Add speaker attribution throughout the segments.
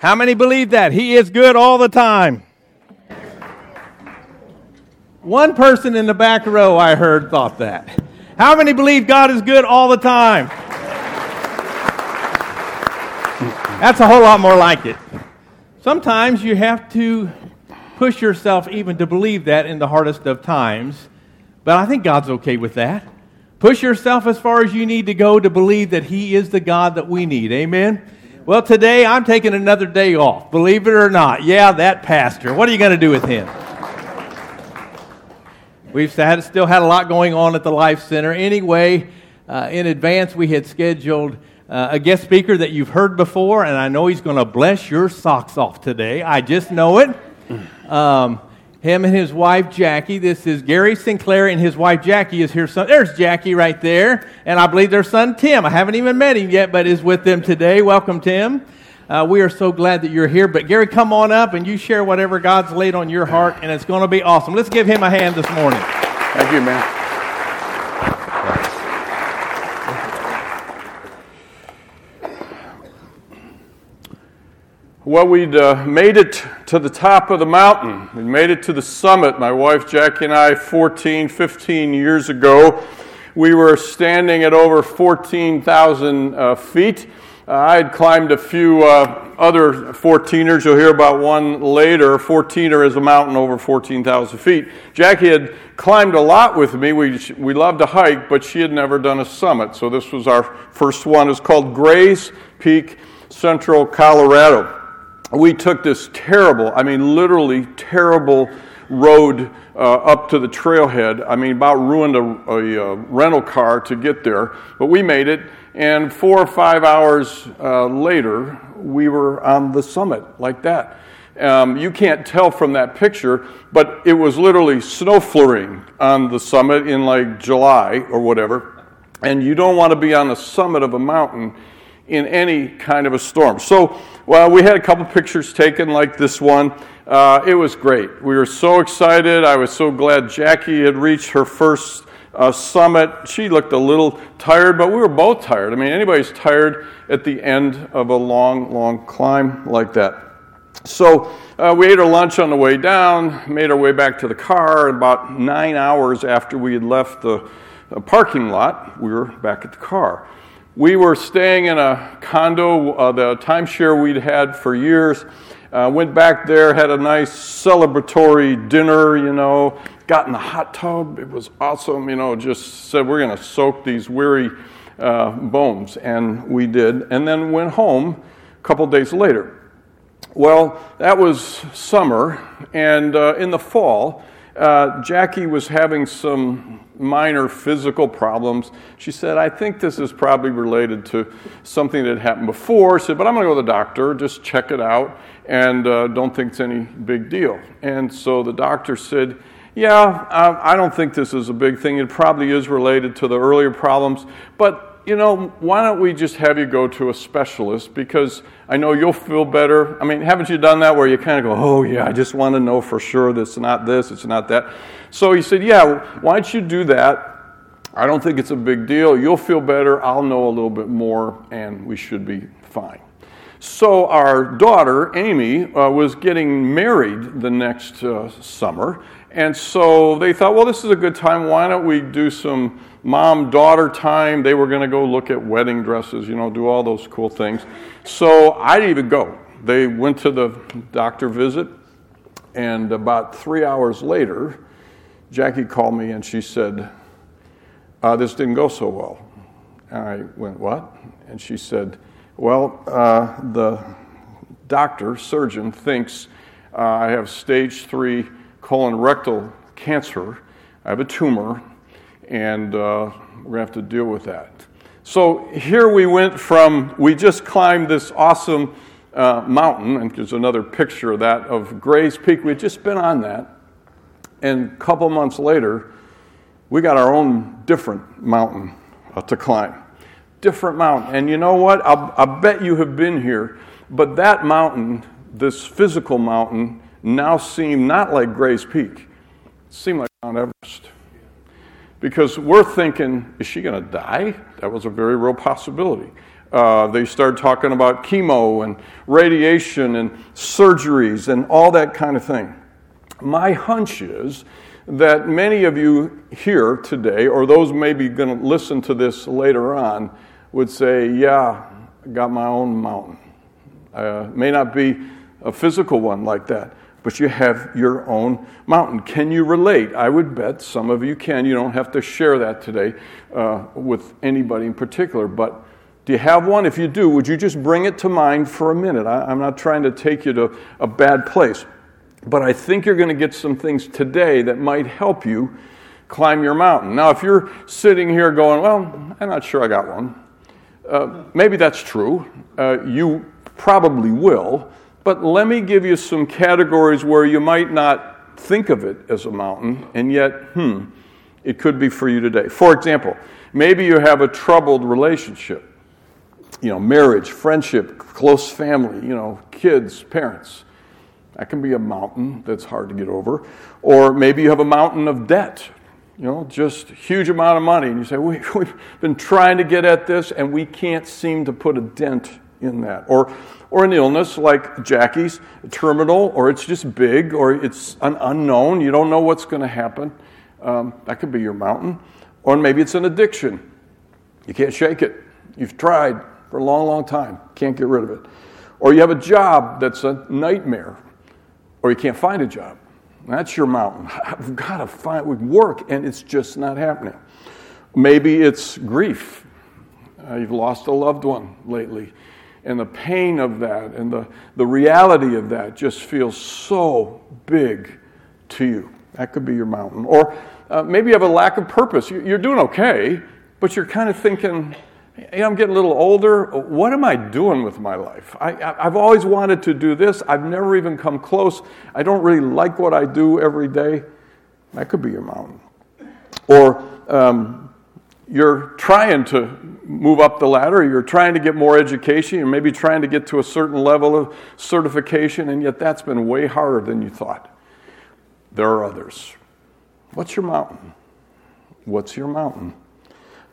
Speaker 1: How many believe that? He is good all the time. One person in the back row I heard thought that. How many believe God is good all the time? That's a whole lot more like it. Sometimes you have to push yourself even to believe that in the hardest of times, but I think God's okay with that. Push yourself as far as you need to go to believe that He is the God that we need. Amen? Well, today I'm taking another day off, believe it or not. Yeah, that pastor. What are you going to do with him? We've had, still had a lot going on at the Life Center. Anyway, uh, in advance, we had scheduled uh, a guest speaker that you've heard before, and I know he's going to bless your socks off today. I just know it. Um, him and his wife Jackie. This is Gary Sinclair, and his wife Jackie is here. So there's Jackie right there, and I believe their son Tim. I haven't even met him yet, but is with them today. Welcome, Tim. Uh, we are so glad that you're here. But Gary, come on up and you share whatever God's laid on your heart, and it's going to be awesome. Let's give him a hand this morning.
Speaker 2: Thank you, man. Well, we'd uh, made it to the top of the mountain. We made it to the summit. My wife Jackie and I, 14, 15 years ago, we were standing at over 14,000 uh, feet. Uh, I had climbed a few uh, other 14ers. You'll hear about one later. 14er is a mountain over 14,000 feet. Jackie had climbed a lot with me. We, we loved to hike, but she had never done a summit. So this was our first one. It's called Gray's Peak, Central Colorado we took this terrible, I mean, literally terrible road uh, up to the trailhead. I mean, about ruined a, a, a, rental car to get there, but we made it. And four or five hours uh, later, we were on the summit like that. Um, you can't tell from that picture, but it was literally snow flurrying on the summit in like July or whatever. And you don't want to be on the summit of a mountain in any kind of a storm. So, well, we had a couple pictures taken like this one. Uh, it was great. We were so excited. I was so glad Jackie had reached her first uh, summit. She looked a little tired, but we were both tired. I mean, anybody's tired at the end of a long, long climb like that. So uh, we ate our lunch on the way down, made our way back to the car. About nine hours after we had left the, the parking lot, we were back at the car. We were staying in a condo, uh, the timeshare we'd had for years. Uh, went back there, had a nice celebratory dinner, you know, got in the hot tub. It was awesome, you know, just said we're going to soak these weary uh, bones. And we did. And then went home a couple days later. Well, that was summer. And uh, in the fall, uh, Jackie was having some minor physical problems. She said, I think this is probably related to something that happened before. She said, but I'm going to go to the doctor, just check it out, and uh, don't think it's any big deal. And so the doctor said, yeah, I don't think this is a big thing. It probably is related to the earlier problems, but you know, why don't we just have you go to a specialist because I know you'll feel better. I mean, haven't you done that where you kind of go, oh, yeah, I just want to know for sure that it's not this, it's not that. So he said, yeah, why don't you do that? I don't think it's a big deal. You'll feel better. I'll know a little bit more, and we should be fine. So, our daughter, Amy, uh, was getting married the next uh, summer. And so they thought, well, this is a good time. Why don't we do some mom daughter time. They were going to go look at wedding dresses, you know, do all those cool things. So I didn't even go. They went to the doctor visit, and about three hours later, Jackie called me and she said, uh, This didn't go so well. And I went, What? And she said, Well, uh, the doctor, surgeon, thinks uh, I have stage three colon rectal cancer. I have a tumor and uh, we're going to have to deal with that. So here we went from, we just climbed this awesome uh, mountain, and there's another picture of that, of Gray's Peak. We'd just been on that. And a couple months later, we got our own different mountain uh, to climb. Different mountain. And you know what? I'll, i bet you have been here, but that mountain, this physical mountain, now seemed not like Gray's Peak. It seemed like Mount Everest. Because we're thinking, is she going to die? That was a very real possibility. Uh, they started talking about chemo and radiation and surgeries and all that kind of thing. My hunch is that many of you here today, or those maybe going to listen to this later on, would say, Yeah, I got my own mountain. Uh, may not be a physical one like that, but you have your own mountain. Can you relate? I would bet some of you can. You don't have to share that today uh, with anybody in particular, but do you have one? If you do, would you just bring it to mind for a minute? I, am not trying to take you to a bad place, but I think you're going to get some things today that might help you climb your mountain. Now, if you're sitting here going, Well, I'm not sure I got one, uh, maybe that's true. Uh, you probably will. But let me give you some categories where you might not think of it as a mountain, and yet, hmm, it could be for you today. For example, maybe you have a troubled relationship. You know, marriage, friendship, close family, you know, kids, parents. That can be a mountain that's hard to get over. Or maybe you have a mountain of debt, you know, just huge amount of money. And you say, we, We've been trying to get at this and we can't seem to put a dent in that. Or, or an illness like Jackie's, terminal, or it's just big, or it's an unknown. You don't know what's going to happen. Um, that could be your mountain. Or maybe it's an addiction. You can't shake it. You've tried for a long, long time, can't get rid of it. Or you have a job that's a nightmare, or you can't find a job. That's your mountain. I've got to find work, and it's just not happening. Maybe it's grief. Uh, you've lost a loved one lately, and the pain of that and the, the reality of that just feels so big to you. That could be your mountain. Or uh, maybe you have a lack of purpose. You're doing okay, but you're kind of thinking, know, I'm getting a little older. What am I doing with my life? I, have always wanted to do this. I've never even come close. I don't really like what I do every day. That could be your mountain. Or um, you're trying to move up the ladder, you're trying to get more education, you're maybe trying to get to a certain level of certification, and yet that's been way harder than you thought. There are others. What's your mountain? What's your mountain?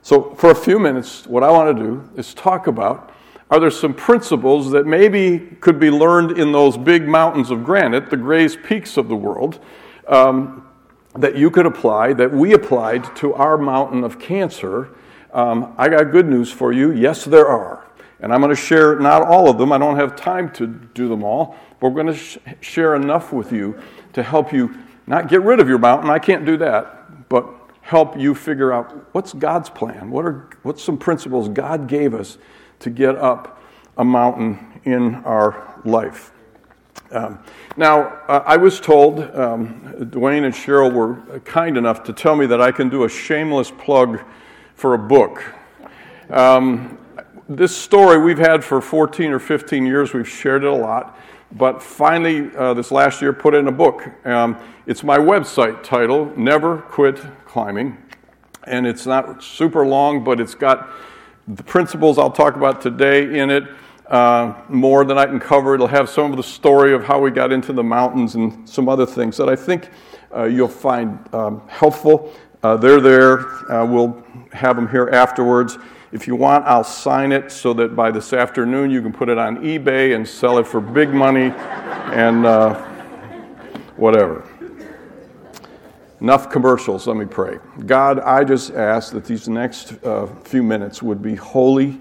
Speaker 2: So, for a few minutes, what I want to do is talk about are there some principles that maybe could be learned in those big mountains of granite, the Gray's Peaks of the world, um, that you could apply, that we applied to our mountain of cancer? Um, I got good news for you. Yes, there are. And I'm going to share not all of them. I don't have time to do them all, but we're going to sh- share enough with you to help you not get rid of your mountain. I can't do that, but help you figure out what's God's plan? What are what's some principles God gave us to get up a mountain in our life? Um, now, uh, I was told, um, Dwayne and Cheryl were kind enough to tell me that I can do a shameless plug for a book. Um, this story we've had for 14 or 15 years, we've shared it a lot but finally, uh, this last year, put it in a book. Um, it's my website title, Never Quit Climbing. And it's not super long, but it's got the principles I'll talk about today in it. Uh, more than I can cover. It'll have some of the story of how we got into the mountains and some other things that I think uh, you'll find um, helpful. Uh, they're there. Uh, we'll have them here afterwards. If you want, I'll sign it so that by this afternoon you can put it on eBay and sell it for big money and uh, whatever. Enough commercials, let me pray. God, I just ask that these next uh, few minutes would be holy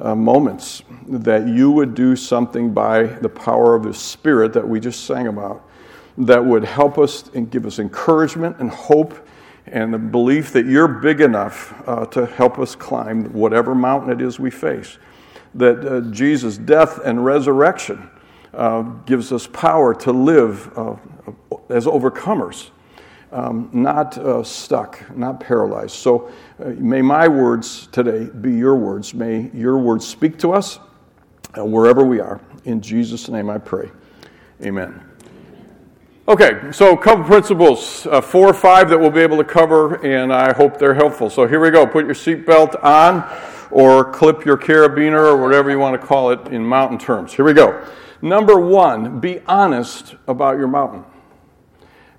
Speaker 2: uh, moments, that you would do something by the power of the Spirit that we just sang about, that would help us and give us encouragement and hope and the belief that you're big enough uh, to help us climb whatever mountain it is we face. That uh, Jesus' death and resurrection uh, gives us power to live uh, as overcomers, um, not uh, stuck, not paralyzed. So uh, may my words today be your words. May your words speak to us wherever we are. In Jesus' name I pray. Amen. Okay, so a couple principles, uh, four or five that we'll be able to cover, and I hope they're helpful. So here we go. Put your seatbelt on, or clip your carabiner, or whatever you want to call it in mountain terms. Here we go. Number one, be honest about your mountain.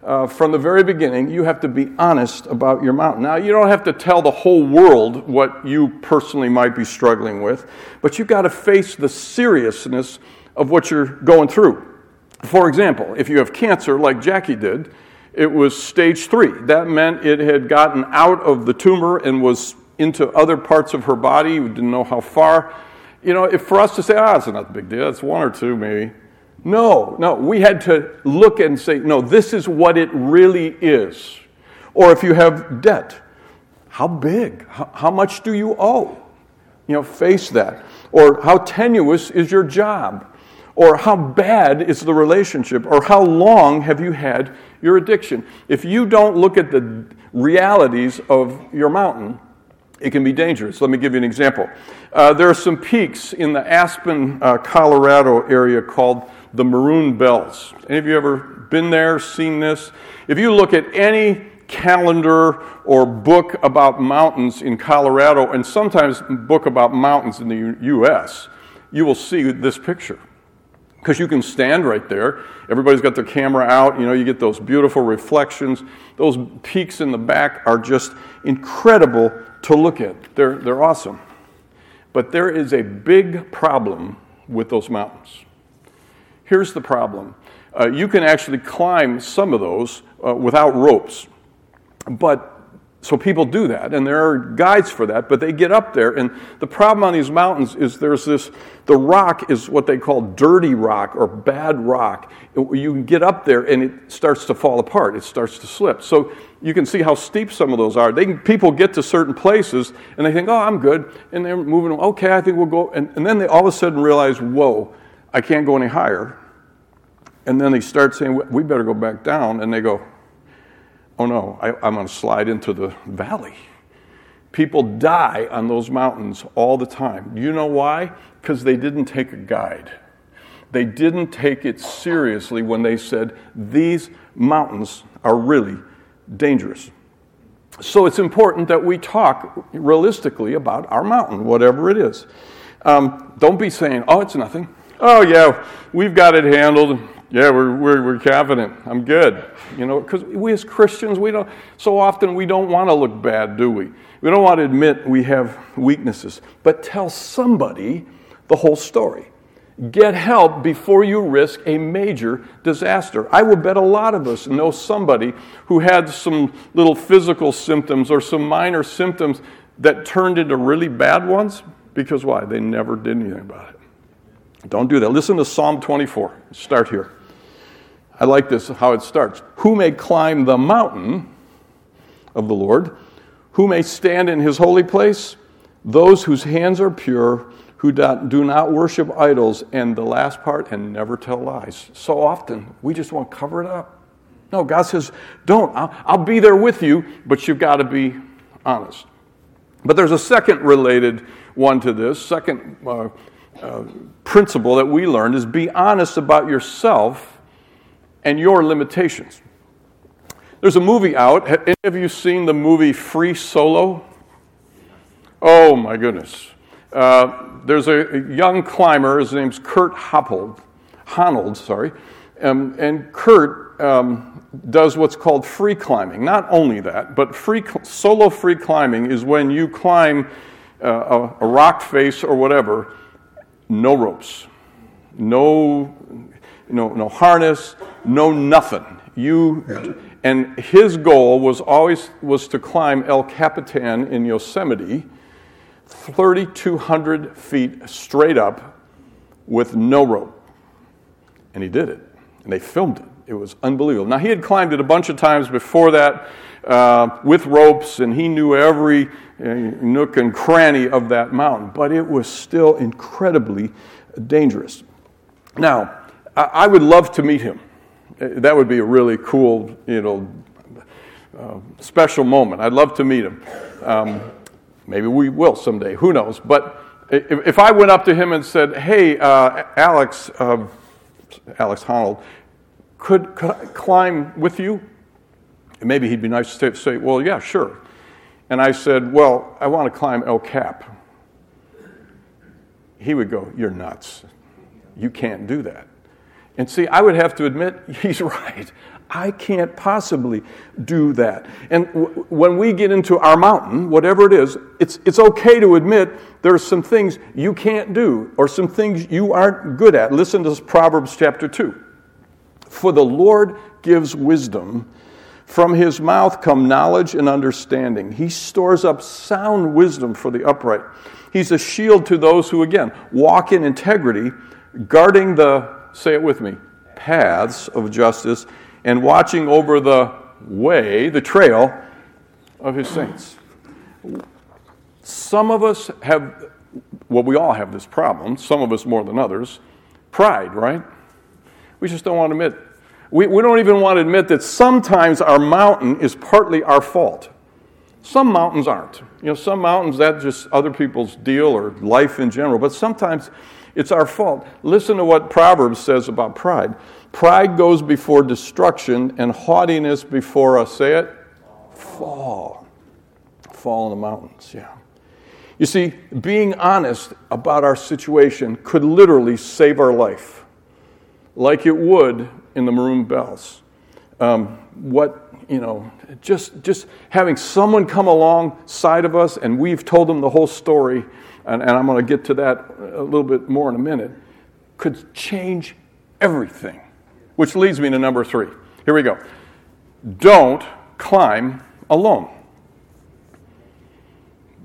Speaker 2: Uh, from the very beginning, you have to be honest about your mountain. Now, you don't have to tell the whole world what you personally might be struggling with, but you've got to face the seriousness of what you're going through. For example, if you have cancer like Jackie did, it was stage three. That meant it had gotten out of the tumor and was into other parts of her body. We didn't know how far. You know, if for us to say, ah, it's not a big deal, it's one or two maybe, no, no, we had to look and say, no, this is what it really is. Or if you have debt, how big? How, how, much do you owe? You know, face that. Or how tenuous is your job? Or how bad is the relationship? Or how long have you had your addiction? If you don't look at the realities of your mountain, it can be dangerous. Let me give you an example. Uh, there are some peaks in the Aspen, uh, Colorado area called the Maroon Bells. Any of you ever been there, seen this? If you look at any calendar or book about mountains in Colorado, and sometimes book about mountains in the U- U.S., you will see this picture. Because you can stand right there. Everybody's got their camera out. You know, you get those beautiful reflections. Those peaks in the back are just incredible to look at. They're, they're awesome. But there is a big problem with those mountains. Here's the problem uh, you can actually climb some of those uh, without ropes. But so people do that, and there are guides for that, but they get up there. And the problem on these mountains is there's this the rock is what they call dirty rock or bad rock. You can get up there and it starts to fall apart, it starts to slip. So you can see how steep some of those are. They can, people get to certain places and they think, oh, I'm good. And they're moving, okay, I think we'll go. And, and then they all of a sudden realize, whoa, I can't go any higher. And then they start saying, we better go back down. And they go, oh no, I, I'm going to slide into the valley. People die on those mountains all the time. You know why? Because they didn't take a guide. They didn't take it seriously when they said, these mountains are really dangerous. So it's important that we talk realistically about our mountain, whatever it is. Um, don't be saying, oh, it's nothing. Oh, yeah, we've got it handled. Yeah, we're, we're, we're confident. I'm good. You know, because we as Christians, we don't, so often we don't want to look bad, do we? We don't want to admit we have weaknesses. But tell somebody the whole story. Get help before you risk a major disaster. I would bet a lot of us know somebody who had some little physical symptoms or some minor symptoms that turned into really bad ones because why? They never did anything about it. Don't do that. Listen to Psalm 24. Start here. I like this, how it starts. Who may climb the mountain of the Lord? Who may stand in his holy place? Those whose hands are pure, who do not worship idols, and the last part, and never tell lies. So often, we just want to cover it up. No, God says, don't. I'll, I'll be there with you, but you've got to be honest. But there's a second related one to this, second uh, uh, principle that we learned is be honest about yourself and your limitations. There's a movie out. Have any of you seen the movie Free Solo? Oh my goodness. Uh, there's a, young climber, his name's Kurt Hoppold, Honnold, sorry, um, and Kurt um, does what's called free climbing. Not only that, but free, solo free climbing is when you climb uh, a, a rock face or whatever, no ropes, no, no, no harness, no nothing. You and his goal was always was to climb El Capitan in Yosemite, 3,200 feet straight up with no rope. And he did it. And they filmed it. It was unbelievable. Now, he had climbed it a bunch of times before that uh, with ropes, and he knew every uh, nook and cranny of that mountain, but it was still incredibly dangerous. Now, I, would love to meet him that would be a really cool, you know, uh, special moment. I'd love to meet him. Um, maybe we will someday. Who knows? But if, if, I went up to him and said, "Hey, uh, Alex, uh, Alex Honnold, could, could I climb with you?" And maybe he'd be nice to say, "Well, yeah, sure." And I said, "Well, I want to climb El Cap." He would go, "You're nuts. You can't do that." And see, I would have to admit, he's right. I can't possibly do that. And w- when we get into our mountain, whatever it is, it's, it's okay to admit there are some things you can't do or some things you aren't good at. Listen to Proverbs chapter 2. For the Lord gives wisdom, from his mouth come knowledge and understanding. He stores up sound wisdom for the upright. He's a shield to those who, again, walk in integrity, guarding the, say it with me, paths of justice and watching over the way, the trail of his saints. Some of us have, well, we all have this problem, some of us more than others pride, right? We just don't want to admit. We, we don't even want to admit that sometimes our mountain is partly our fault. Some mountains aren't. You know, some mountains, that's just other people's deal or life in general, but sometimes it's our fault. Listen to what Proverbs says about pride. Pride goes before destruction, and haughtiness before us, say it, fall. Fall in the mountains, yeah. You see, being honest about our situation could literally save our life, like it would in the Maroon Bells. Um, what, you know, just, just having someone come alongside of us, and we've told them the whole story, and, and I'm going to get to that a little bit more in a minute, could change everything. Which leads me to number three. Here we go. Don't climb alone.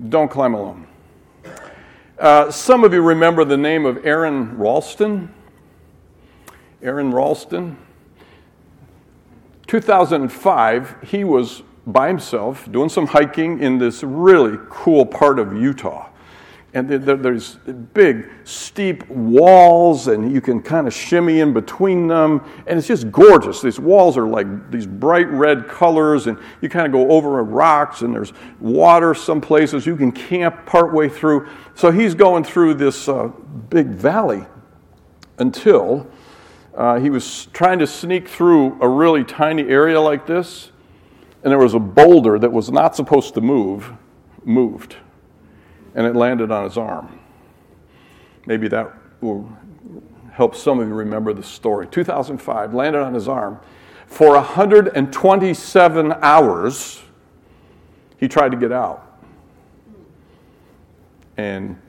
Speaker 2: Don't climb alone. Uh, some of you remember the name of Aron Ralston. Aron Ralston. 2005, he was by himself doing some hiking in this really cool part of Utah and there's big steep walls and you can kind of shimmy in between them. And it's just gorgeous. These walls are like these bright red colors and you kind of go over rocks and there's water some places you can camp partway through. So he's going through this uh, big valley until uh, he was trying to sneak through a really tiny area like this and there was a boulder that was not supposed to move moved and it landed on his arm. Maybe that will help some of you remember the story. 2005, landed on his arm. For 127 hours, he tried to get out and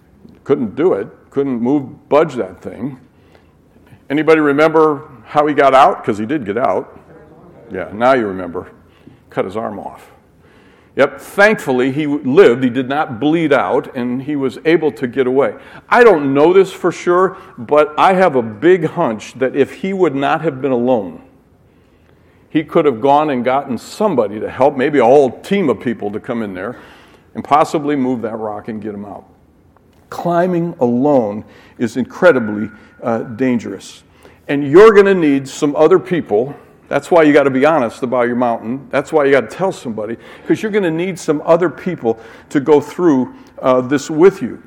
Speaker 2: couldn't do it, couldn't move, budge that thing. Anybody remember how he got out? Because he did get out. Yeah, now you remember. Cut his arm off. Yep, thankfully he lived, he did not bleed out, and he was able to get away. I don't know this for sure, but I have a big hunch that if he would not have been alone, he could have gone and gotten somebody to help, maybe a whole team of people to come in there and possibly move that rock and get him out. Climbing alone is incredibly uh, dangerous. And you're going to need some other people that's why you got to be honest about your mountain. That's why you got to tell somebody, because you're going to need some other people to go through uh, this with you.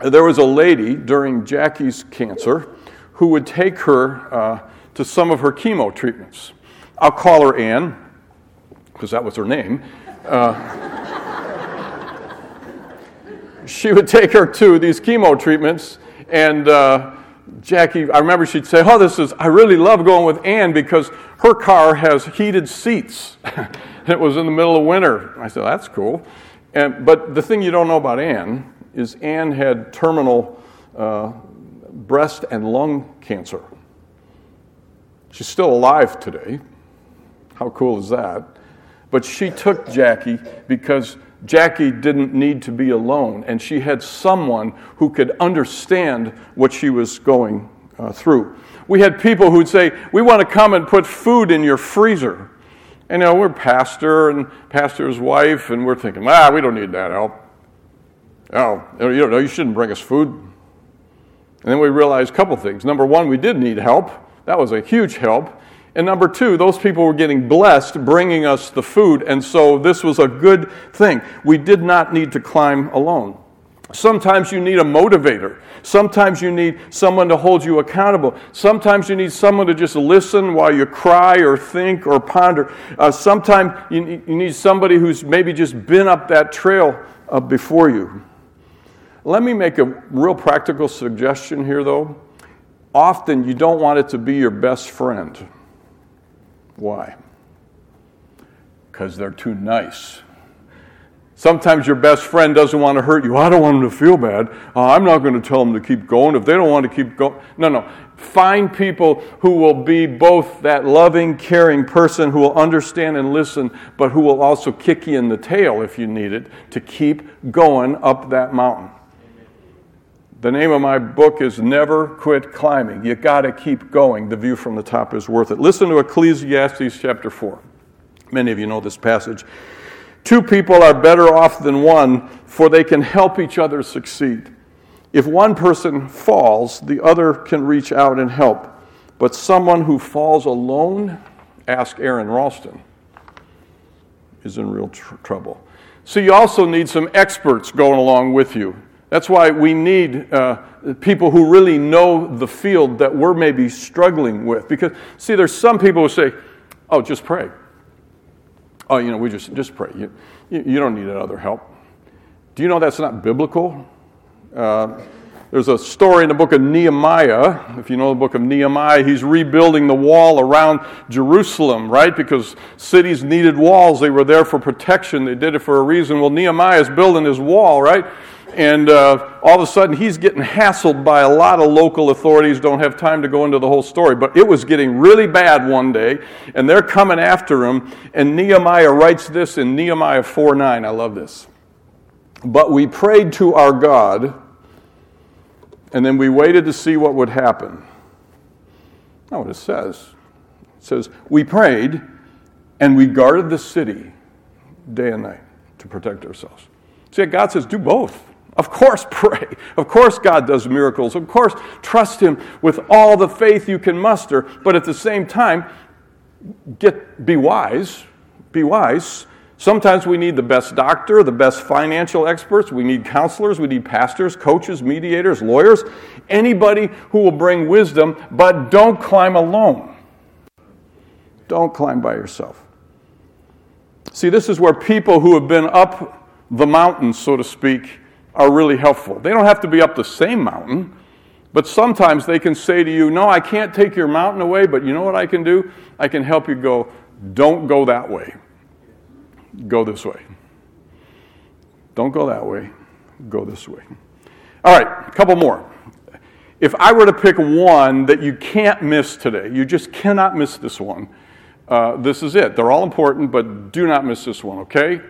Speaker 2: There was a lady during Jackie's cancer who would take her uh, to some of her chemo treatments. I'll call her Ann, because that was her name. Uh, she would take her to these chemo treatments, and uh, Jackie, I remember she'd say, Oh, this is, I really love going with Ann because her car has heated seats. it was in the middle of winter. I said, That's cool. And, but the thing you don't know about Ann is Ann had terminal uh, breast and lung cancer. She's still alive today. How cool is that? But she took Jackie because Jackie didn't need to be alone, and she had someone who could understand what she was going uh, through. We had people who'd say, We want to come and put food in your freezer. And you know, we're pastor and pastor's wife, and we're thinking, ah, we don't need that help. Oh, you know, you shouldn't bring us food. And then we realized a couple things. Number one, we did need help. That was a huge help. And number two, those people were getting blessed bringing us the food, and so this was a good thing. We did not need to climb alone. Sometimes you need a motivator. Sometimes you need someone to hold you accountable. Sometimes you need someone to just listen while you cry or think or ponder. Uh, sometimes you, you, need somebody who's maybe just been up that trail uh, before you. Let me make a real practical suggestion here, though often you don't want it to be your best friend. Why? Because they're too nice. Sometimes your best friend doesn't want to hurt you. I don't want them to feel bad. Uh, I'm not going to tell them to keep going if they don't want to keep going. No, no. Find people who will be both that loving, caring person who will understand and listen, but who will also kick you in the tail if you need it to keep going up that mountain. The name of my book is Never Quit Climbing. You got to keep going. The view from the top is worth it. Listen to Ecclesiastes chapter 4. Many of you know this passage. Two people are better off than one, for they can help each other succeed. If one person falls, the other can reach out and help. But someone who falls alone, ask Aron Ralston, is in real tr- trouble. So you also need some experts going along with you. That's why we need uh, people who really know the field that we're maybe struggling with. Because, see, there's some people who say, oh, just pray. Oh, you know, we just, just pray. You, you don't need another help. Do you know that's not biblical? Uh, there's a story in the book of Nehemiah. If you know the book of Nehemiah, he's rebuilding the wall around Jerusalem, right? Because cities needed walls. They were there for protection. They did it for a reason. Well, Nehemiah is building his wall, right? And uh, all of a sudden, he's getting hassled by a lot of local authorities. Don't have time to go into the whole story, but it was getting really bad one day, and they're coming after him. And Nehemiah writes this in Nehemiah 4 9. I love this. But we prayed to our God, and then we waited to see what would happen. That's what it says. It says, We prayed, and we guarded the city day and night to protect ourselves. See, God says, do both. Of course, pray. Of course, God does miracles. Of course, trust Him with all the faith you can muster. But at the same time, get, be wise. Be wise. Sometimes we need the best doctor, the best financial experts. We need counselors. We need pastors, coaches, mediators, lawyers. Anybody who will bring wisdom, but don't climb alone. Don't climb by yourself. See, this is where people who have been up the mountain, so to speak, are really helpful. They don't have to be up the same mountain, but sometimes they can say to you, No, I can't take your mountain away, but you know what I can do? I can help you go, Don't go that way. Go this way. Don't go that way. Go this way. All right, a couple more. If I were to pick one that you can't miss today, you just cannot miss this one. Uh, this is it. They're all important, but do not miss this one, okay?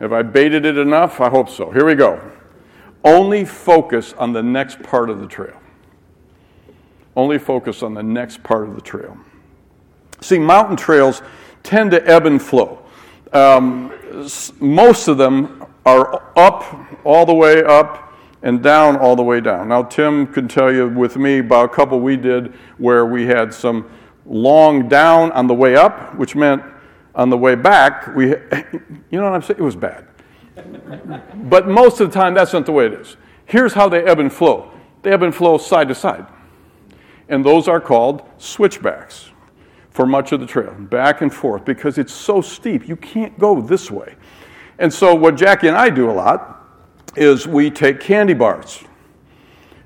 Speaker 2: Have I baited it enough? I hope so. Here we go. Only focus on the next part of the trail. Only focus on the next part of the trail. See, mountain trails tend to ebb and flow. Um, most of them are up all the way up and down all the way down. Now, Tim can tell you with me about a couple we did where we had some long down on the way up, which meant on the way back, we, you know what I'm saying? It was bad but most of the time, that's not the way it is. Here's how they ebb and flow they ebb and flow side to side. And those are called switchbacks for much of the trail, back and forth, because it's so steep. You can't go this way. And so, what Jackie and I do a lot is we take candy bars,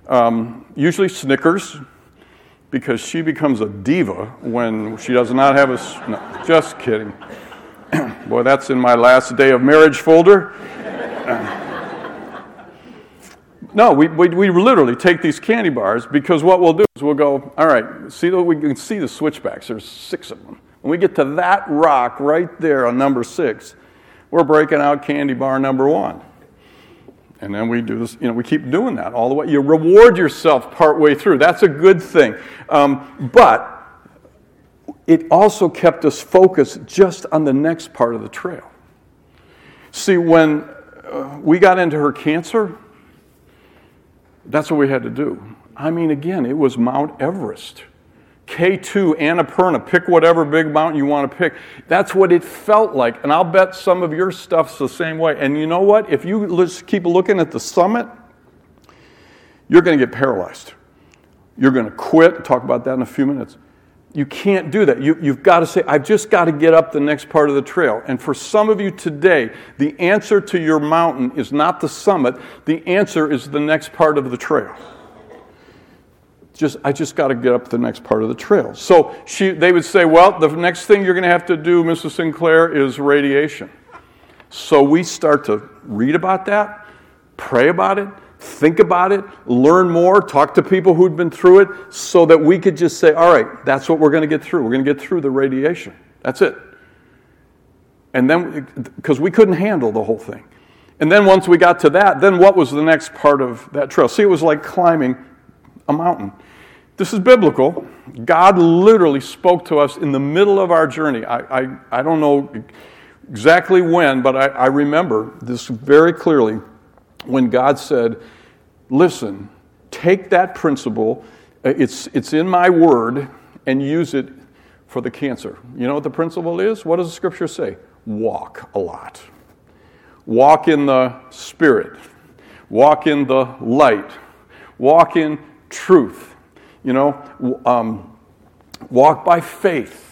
Speaker 2: um, usually Snickers, because she becomes a diva when she does not have a. No, just kidding. Boy, that's in my last day of marriage folder. no, we, we, we, literally take these candy bars because what we'll do is we'll go, all right, see, we can see the switchbacks. There's six of them. When we get to that rock right there on number six, we're breaking out candy bar number one. And then we do this, you know, we keep doing that all the way. You reward yourself partway through. That's a good thing. Um, but it also kept us focused just on the next part of the trail. See, when uh, we got into her cancer, that's what we had to do. I mean, again, it was Mount Everest. K2, Annapurna, pick whatever big mountain you want to pick. That's what it felt like. And I'll bet some of your stuff's the same way. And you know what? If you just keep looking at the summit, you're going to get paralyzed. You're going to quit. Talk about that in a few minutes you can't do that. You, have got to say, I've just got to get up the next part of the trail. And for some of you today, the answer to your mountain is not the summit, the answer is the next part of the trail. just I just got to get up the next part of the trail. So she, they would say, well, the next thing you're going to have to do, Mrs. Sinclair, is radiation. So we start to read about that, pray about it, think about it, learn more, talk to people who'd been through it, so that we could just say, all right, that's what we're going to get through. We're going to get through the radiation. That's it. And then, because we couldn't handle the whole thing. And then once we got to that, then what was the next part of that trail? See, it was like climbing a mountain. This is biblical. God literally spoke to us in the middle of our journey. I, I, I don't know exactly when, but I, I remember this very clearly when God said, Listen, take that principle, uh, it's, it's in my word, and use it for the cancer. You know what the principle is? What does the scripture say? Walk a lot. Walk in the spirit, walk in the light, walk in truth. You know, um, walk by faith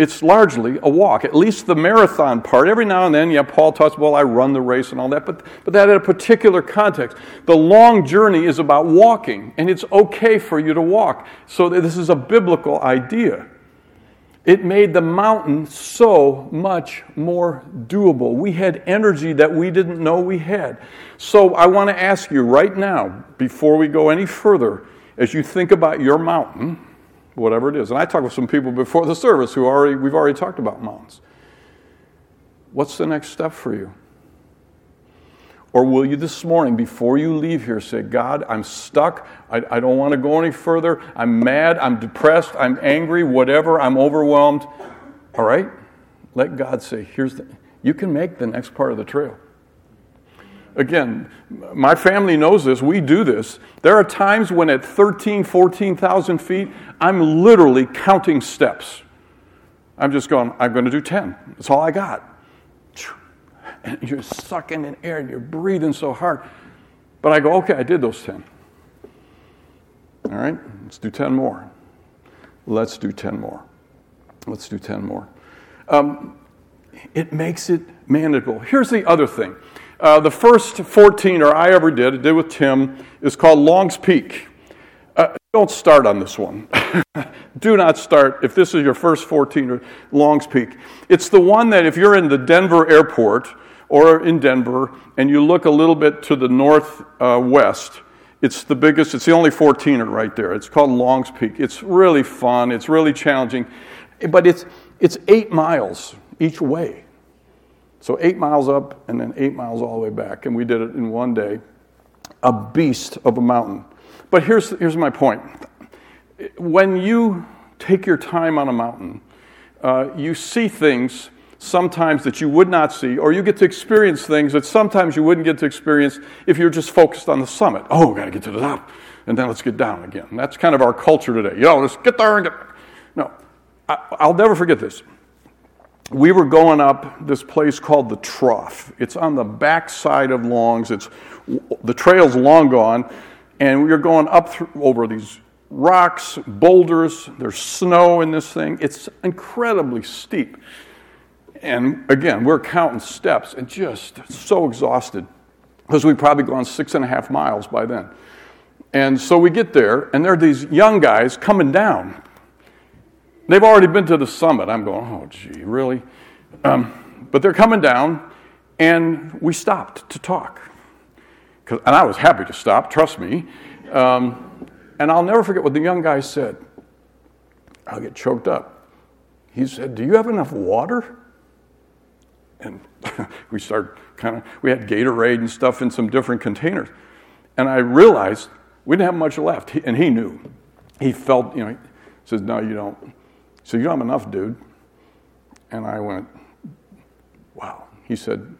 Speaker 2: it's largely a walk, at least the marathon part. Every now and then, yeah, Paul talks, well, I run the race and all that, but, but that in a particular context. The long journey is about walking, and it's okay for you to walk. So this is a biblical idea. It made the mountain so much more doable. We had energy that we didn't know we had. So I want to ask you right now, before we go any further, as you think about your mountain, whatever it is. And I talked with some people before the service who already, we've already talked about mountains. What's the next step for you? Or will you this morning, before you leave here, say, God, I'm stuck. I, I don't want to go any further. I'm mad. I'm depressed. I'm angry. Whatever. I'm overwhelmed. All right? Let God say, here's the, you can make the next part of the trail. Again, my family knows this. We do this. There are times when at 13, 14,000 feet, I'm literally counting steps. I'm just going, I'm going to do 10. That's all I got. And you're sucking in air and you're breathing so hard. But I go, okay, I did those 10. All right, let's do 10 more. Let's do 10 more. Let's do 10 more. Um, it makes it manageable. Here's the other thing. Uh, the first 14, or I ever did, I did with Tim, is called Long's Peak. Uh, don't start on this one. Do not start if this is your first 14 Longs Peak. It's the one that if you're in the Denver airport or in Denver and you look a little bit to the northwest, uh, it's the biggest, it's the only 14er right there. It's called Longs Peak. It's really fun, it's really challenging, but it's, it's eight miles each way. So eight miles up and then eight miles all the way back. And we did it in one day. A beast of a mountain. But here's, here's my point. When you take your time on a mountain, uh, you see things sometimes that you would not see, or you get to experience things that sometimes you wouldn't get to experience if you're just focused on the summit. Oh, we got to get to the top, and then let's get down again. That's kind of our culture today. You know, let's get there and get. No, I, I'll never forget this. We were going up this place called the Trough. It's on the back side of Longs. It's the trail's long gone, and we are going up through, over these rocks, boulders, there's snow in this thing. It's incredibly steep. And again, we're counting steps and just so exhausted because we'd probably gone six and a half miles by then. And so we get there, and there are these young guys coming down. They've already been to the summit. I'm going, oh, gee, really? Um, but they're coming down, and we stopped to talk and I was happy to stop, trust me. Um, and I'll never forget what the young guy said. I'll get choked up. He said, Do you have enough water? And we started kind of, we had Gatorade and stuff in some different containers. And I realized we didn't have much left. and he knew. He felt, you know, he says, No, you don't. So you don't have enough, dude. And I went, Wow. He said,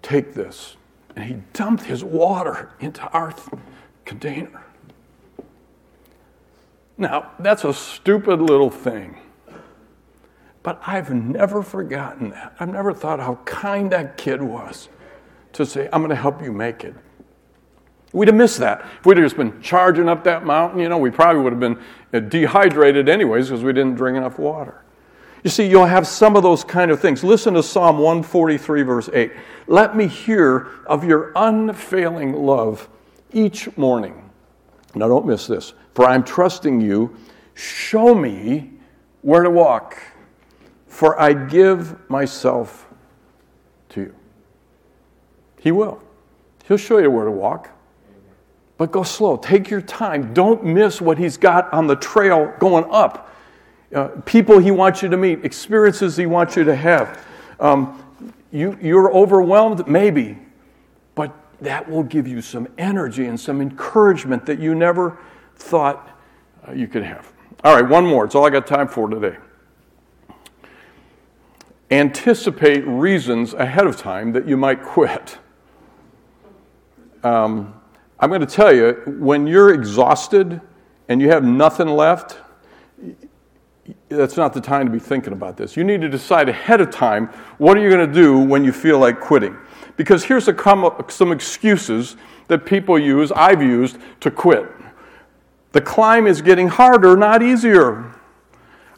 Speaker 2: Take this and he dumped his water into our container. Now, that's a stupid little thing. But I've never forgotten that. I've never thought how kind that kid was to say, I'm going to help you make it. We'd have missed that. If we'd have just been charging up that mountain, you know, we probably would have been uh, dehydrated anyways because we didn't drink enough water. You see, you'll have some of those kind of things. Listen to Psalm 143, verse 8. Let me hear of your unfailing love each morning. Now, don't miss this. For I'm trusting you. Show me where to walk, for I give myself to you. He will. He'll show you where to walk. But go slow. Take your time. Don't miss what he's got on the trail going up. Uh, people he wants you to meet, experiences he wants you to have. Um, you, you're overwhelmed? Maybe. But that will give you some energy and some encouragement that you never thought uh, you could have. All right, one more. It's all I got time for today. Anticipate reasons ahead of time that you might quit. Um, I'm going to tell you, when you're exhausted and you have nothing left, that's not the time to be thinking about this. You need to decide ahead of time what are you going to do when you feel like quitting. Because here's some excuses that people use, I've used, to quit. The climb is getting harder, not easier.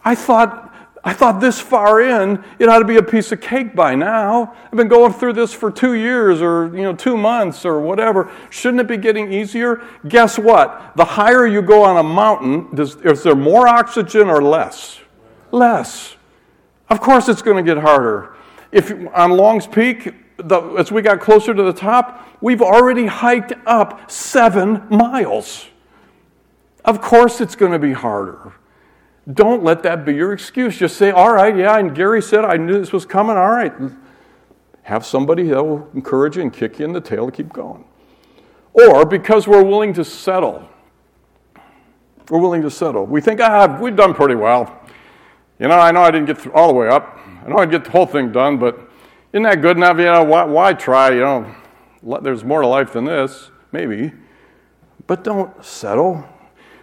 Speaker 2: I thought I thought this far in, it ought to be a piece of cake by now. I've been going through this for two years or you know two months or whatever. Shouldn't it be getting easier? Guess what? The higher you go on a mountain, does, is there more oxygen or less? Less. Of course, it's going to get harder. If on Long's Peak, the, as we got closer to the top, we've already hiked up seven miles. Of course, it's going to be harder. Don't let that be your excuse. Just say, all right, yeah, and Gary said I knew this was coming. All right. Have somebody that will encourage you and kick you in the tail to keep going. Or because we're willing to settle. We're willing to settle. We think, ah, we've done pretty well. You know, I know I didn't get all the way up. I know I'd get the whole thing done, but isn't that good enough? You know, why, why try? You know, there's more to life than this, maybe. But don't settle.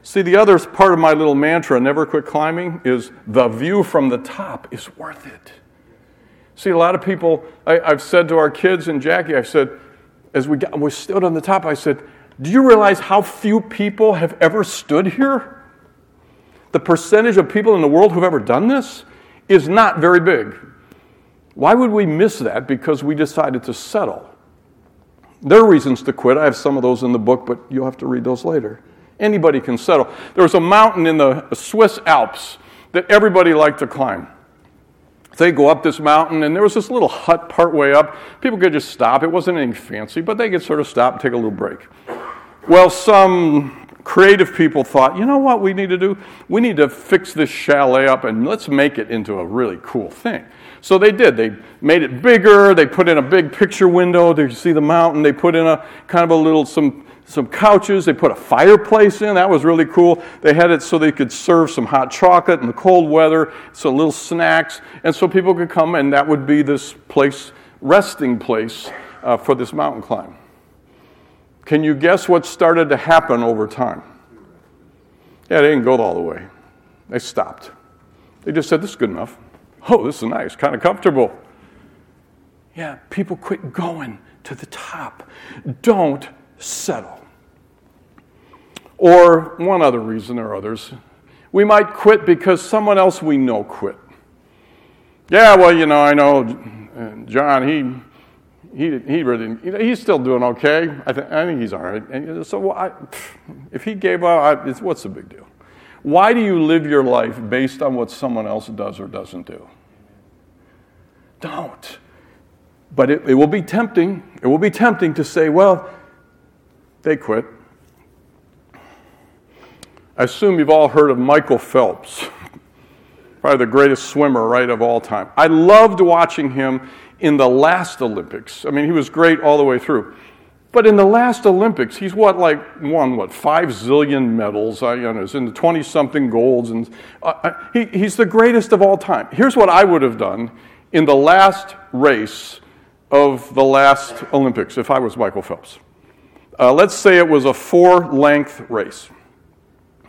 Speaker 2: See, the other part of my little mantra, never quit climbing, is the view from the top is worth it. See, a lot of people, I, have said to our kids and Jackie, I said, as we, got, we stood on the top, I said, Do you realize how few people have ever stood here? The percentage of people in the world who've ever done this is not very big. Why would we miss that because we decided to settle? There are reasons to quit. I have some of those in the book, but you'll have to read those later. Anybody can settle. There was a mountain in the Swiss Alps that everybody liked to climb. They go up this mountain, and there was this little hut part way up. People could just stop. It wasn't anything fancy, but they could sort of stop take a little break. Well, some creative people thought, you know what we need to do? We need to fix this chalet up and let's make it into a really cool thing. So they did. They made it bigger. They put in a big picture window to see the mountain. They put in a kind of a little some some couches. They put a fireplace in. That was really cool. They had it so they could serve some hot chocolate in the cold weather, so little snacks, and so people could come, and that would be this place, resting place uh, for this mountain climb. Can you guess what started to happen over time? Yeah, they didn't go all the way. They stopped. They just said, This is good enough. Oh, this is nice, kind of comfortable. Yeah, people quit going to the top. Don't settle. Or one other reason, or others, we might quit because someone else we know quit. Yeah, well, you know, I know uh, John, he, he, he really, he's still doing okay. I, th- I think he's all right. And so I, if he gave up, I, what's the big deal? Why do you live your life based on what someone else does or doesn't do? Don't. But it, it will be tempting. It will be tempting to say, well, they quit. I assume you've all heard of Michael Phelps, probably the greatest swimmer, right, of all time. I loved watching him in the last Olympics. I mean, he was great all the way through. But in the last Olympics, he's what, like, won, what, five zillion medals, I, you know, in the 20 something golds. And uh, uh, he, he's the greatest of all time. Here's what I would have done in the last race of the last Olympics if I was Michael Phelps. Uh, let's say it was a four length race.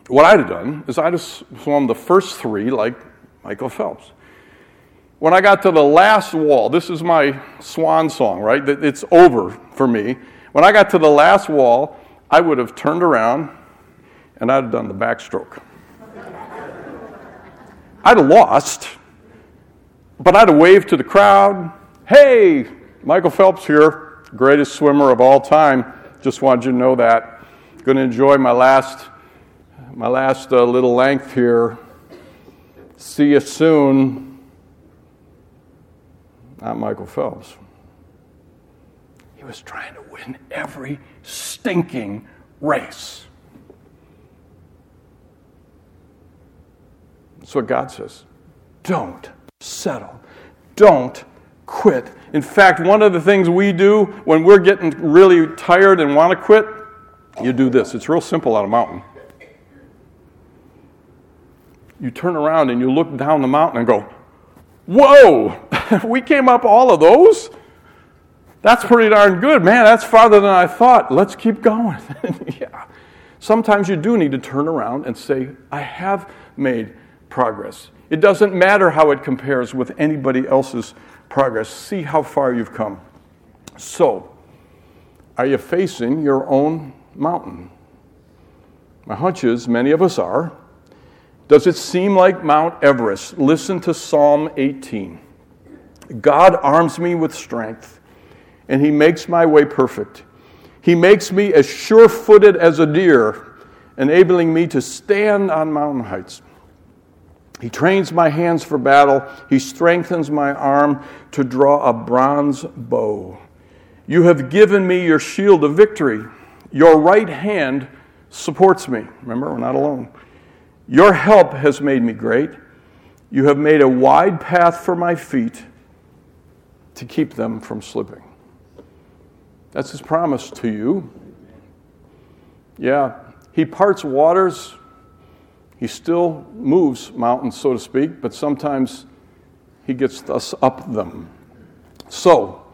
Speaker 2: What I'd have done is I'd have swum the first three like Michael Phelps. When I got to the last wall, this is my swan song, right? It's over for me. When I got to the last wall, I would have turned around and I'd have done the backstroke. I'd have lost, but I'd have waved to the crowd hey, Michael Phelps here, greatest swimmer of all time. Just wanted you to know that. going to enjoy my last, my last uh, little length here. See you soon. Not Michael Phelps. He was trying to win every stinking race. That's what God says. Don't settle. Don't quit. In fact, one of the things we do when we're getting really tired and want to quit, you do this. It's real simple on a mountain. You turn around and you look down the mountain and go, Whoa, we came up all of those? That's pretty darn good. Man, that's farther than I thought. Let's keep going. yeah. Sometimes you do need to turn around and say, I have made progress. It doesn't matter how it compares with anybody else's progress. See how far you've come. So, are you facing your own mountain? My hunch is many of us are. Does it seem like Mount Everest? Listen to Psalm 18. God arms me with strength, and He makes my way perfect. He makes me as sure footed as a deer, enabling me to stand on mountain heights. He trains my hands for battle. He strengthens my arm to draw a bronze bow. You have given me your shield of victory. Your right hand supports me. Remember, we're not alone. Your help has made me great. You have made a wide path for my feet to keep them from slipping. That's his promise to you. Yeah, he parts waters he still moves mountains, so to speak, but sometimes he gets us up them. So,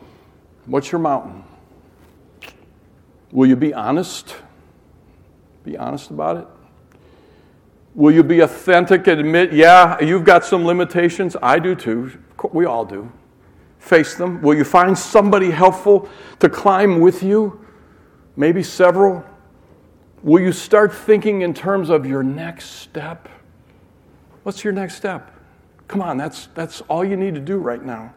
Speaker 2: what's your mountain? Will you be honest? Be honest about it? Will you be authentic and admit, yeah, you've got some limitations? I do too. We all do. Face them. Will you find somebody helpful to climb with you? Maybe several. Will you start thinking in terms of your next step? What's your next step? Come on, that's, that's all you need to do right now.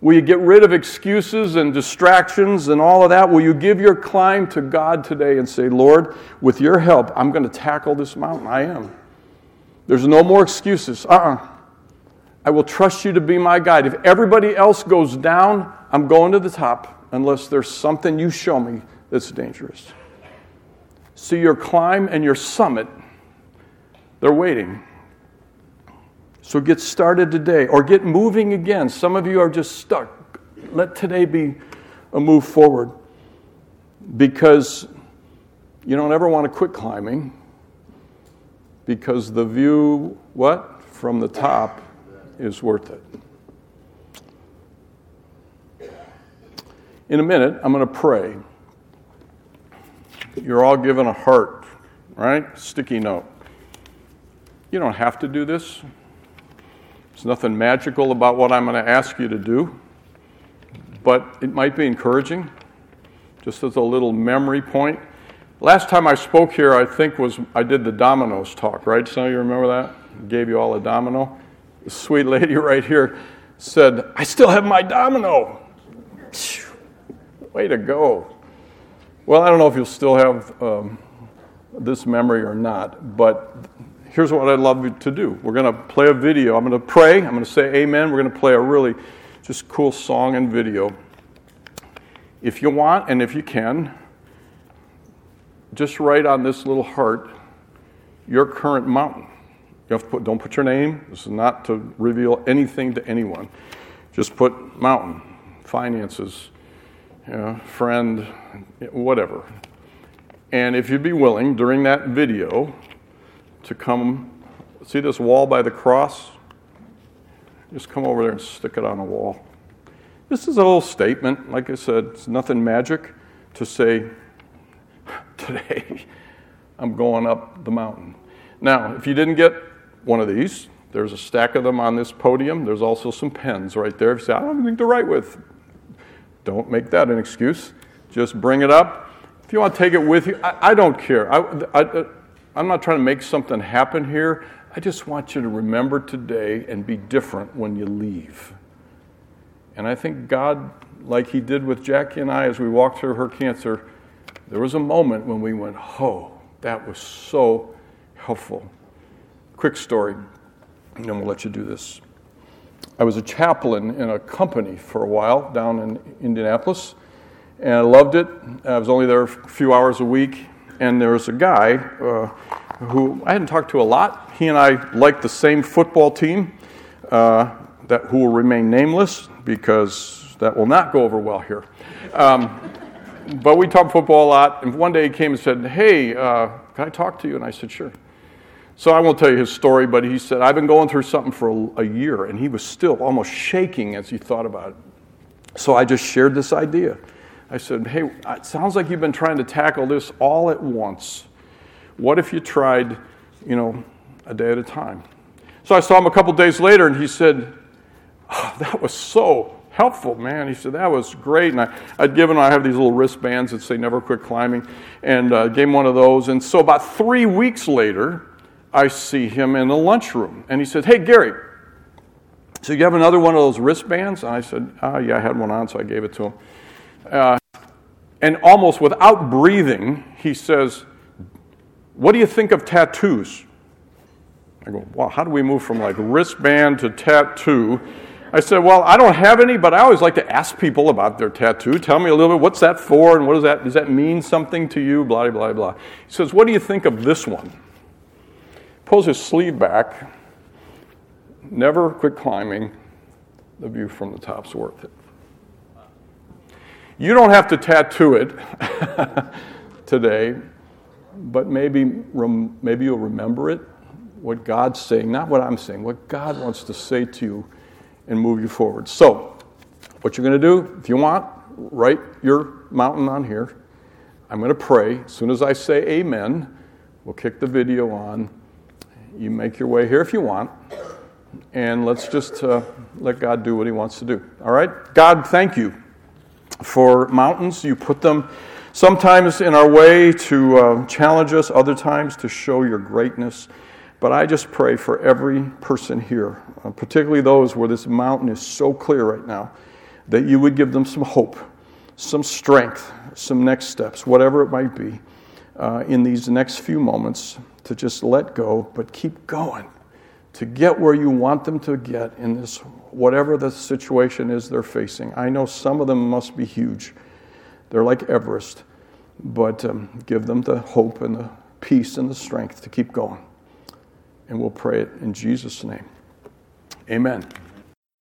Speaker 2: Will you get rid of excuses and distractions and all of that? Will you give your climb to God today and say, Lord, with your help, I'm going to tackle this mountain? I am. There's no more excuses. Uh uh-uh. uh I will trust you to be my guide. If everybody else goes down, I'm going to the top unless there's something you show me that's dangerous. So your climb and your summit, they're waiting. So get started today or get moving again. Some of you are just stuck. Let today be a move forward because you don't ever want to quit climbing because the view, what? From the top is worth it. In a minute, I'm going to pray. You're all given a heart, right? Sticky note. You don't have to do this. There's nothing magical about what I'm going to ask you to do, but it might be encouraging, just as a little memory point. Last time I spoke here, I think was I did the dominoes talk, right? Some of you remember that? Gave you all a domino. The sweet lady right here said, "I still have my domino." Way to go! Well, I don't know if you'll still have um, this memory or not, but here's what I'd love you to do. We're going to play a video. I'm going to pray. I'm going to say amen. We're going to play a really just cool song and video. If you want and if you can, just write on this little heart your current mountain. You have to put, don't put your name. This is not to reveal anything to anyone. Just put mountain, finances, you know, friend, whatever. And if you'd be willing during that video to come, see this wall by the cross? Just come over there and stick it on a wall. This is a little statement. Like I said, it's nothing magic to say, today I'm going up the mountain. Now, if you didn't get one of these, there's a stack of them on this podium. There's also some pens right there. If you say, I don't have anything to write with, don't make that an excuse. Just bring it up. If you want to take it with you, I, I don't care. I, I'm not trying to make something happen here. I just want you to remember today and be different when you leave. And I think God, like He did with Jackie and I as we walked through her cancer, there was a moment when we went, oh, that was so helpful. Quick story, and then we'll let you do this. I was a chaplain in a company for a while down in Indianapolis, and I loved it. I was only there a few hours a week, and there was a guy uh, who I hadn't talked to a lot. He and I liked the same football team, uh, that who will remain nameless because that will not go over well here. Um, but we talked football a lot, and one day he came and said, "Hey, uh, can I talk to you?" And I said, "Sure." So I won't tell you his story, but he said, I've been going through something for a, a, year, and he was still almost shaking as he thought about it. So I just shared this idea. I said, Hey, it sounds like you've been trying to tackle this all at once. What if you tried, you know, a day at a time? So I saw him a couple days later, and he said, oh, That was so helpful, man. He said, That was great. And I, would given, I have these little wristbands that say never quit climbing, and uh, gave him one of those. And so about three weeks later, I see him in the lunchroom. And he said, Hey, Gary, so you have another one of those wristbands? And I said, Oh, yeah, I had one on, so I gave it to him. Uh, and almost without breathing, he says, What do you think of tattoos? I go, Well, how do we move from like wristband to tattoo? I said, Well, I don't have any, but I always like to ask people about their tattoo. Tell me a little bit, what's that for, and what does that, does that mean something to you? Blah, blah, blah. He says, What do you think of this one? Pulls his sleeve back, never quit climbing. The view from the top's worth it. You don't have to tattoo it today, but maybe, maybe you'll remember it, what God's saying, not what I'm saying, what God wants to say to you and move you forward. So, what you're going to do, if you want, write your mountain on here. I'm going to pray. As soon as I say amen, we'll kick the video on you make your way here if you want, and let's just uh, let God do what He wants to do. All right? God, thank you for mountains. You put them sometimes in our way to uh, challenge us, other times to show your greatness. But I just pray for every person here, uh, particularly those where this mountain is so clear right now, that you would give them some hope, some strength, some next steps, whatever it might be, uh, in these next few moments to just let go, but keep going to get where you want them to get in this, whatever the situation is they're facing. I know some of them must be huge. They're like Everest, but um, give them the hope and the peace and the strength to keep going. And we'll pray it in Jesus' name. Amen.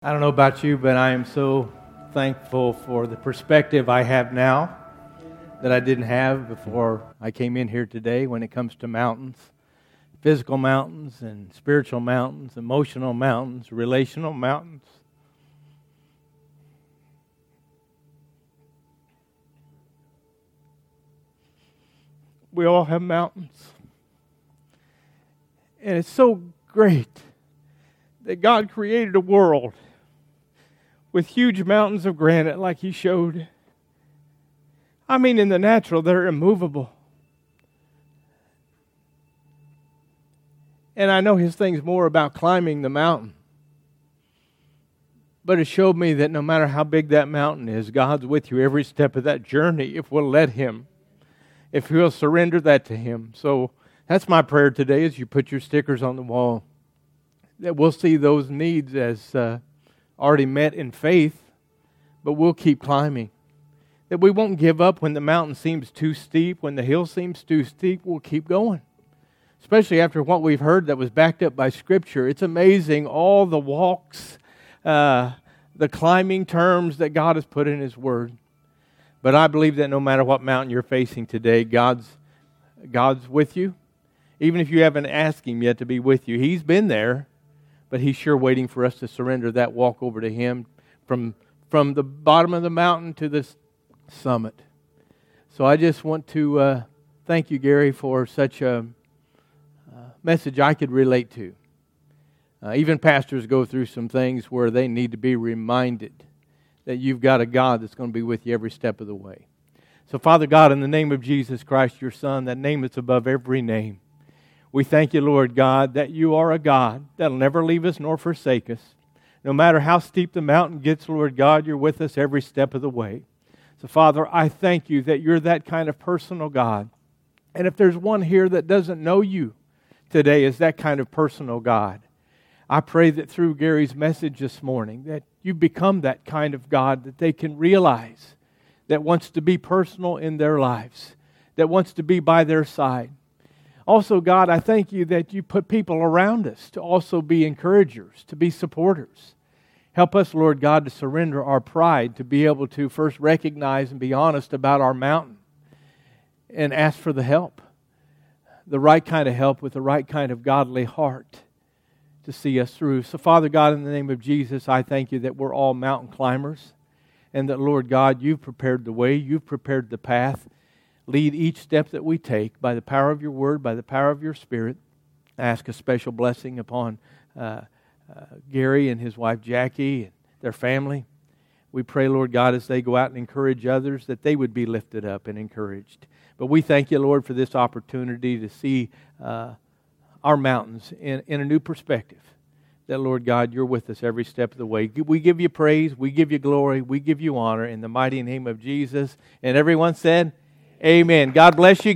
Speaker 1: I don't know about you, but I am so thankful for the perspective I have now that I didn't have before I came in here today when it comes to mountains physical mountains and spiritual mountains, emotional mountains, relational mountains. We all have mountains. And it's so great that God created a world with huge mountains of granite like He showed I mean, in the natural, they're immovable. And I know his thing's more about climbing the mountain. But it showed me that no matter how big that mountain is, God's with you every step of that journey if we'll let him, if we'll surrender that to him. So that's my prayer today as you put your stickers on the wall, that we'll see those needs as uh, already met in faith, but we'll keep climbing that we won't give up when the mountain seems too steep, when the hill seems too steep, we'll keep going. Especially after what we've heard that was backed up by Scripture. It's amazing all the walks, uh, the climbing terms that God has put in His Word. But I believe that no matter what mountain you're facing today, God's, God's with you. Even if you haven't asked Him yet to be with you, He's been there, but He's sure waiting for us to surrender that walk over to Him from, from the bottom of the mountain to the summit. So I just want to uh, thank you, Gary, for such a uh, message I could relate to. Uh, even pastors go through some things where they need to be reminded that you've got a God that's going to be with you every step of the way. So, Father God, in the name of Jesus Christ, your Son, that name that's above every name, we thank you, Lord God, that you are a God that'll never leave us nor forsake us. No matter how steep the mountain gets, Lord God, you're with us every step of the way. So, Father, I thank you that you're that kind of personal God. And if there's one here that doesn't know you today as that kind of personal God, I pray that through Gary's message this morning that you become that kind of God that they can realize that wants to be personal in their lives, that wants to be by their side. Also, God, I thank you that you put people around us to also be encouragers, to be supporters. Help us, Lord God, to surrender our pride, to be able to first recognize and be honest about our mountain and ask for the help, the right kind of help with the right kind of godly heart to see us through. So, Father God, in the name of Jesus, I thank you that we're all mountain climbers and that, Lord God, you've prepared the way, you've prepared the path. Lead each step that we take by the power of your word, by the power of your spirit. ask a special blessing upon uh, uh, Gary and his wife Jackie and their family. We pray, Lord God, as they go out and encourage others, that they would be lifted up and encouraged. But we thank you, Lord, for this opportunity to see uh, our mountains in, in a new perspective. That, Lord God, you're with us every step of the way. We give you praise, we give you glory, we give you honor in the mighty name of Jesus. And everyone said, Amen. God bless you.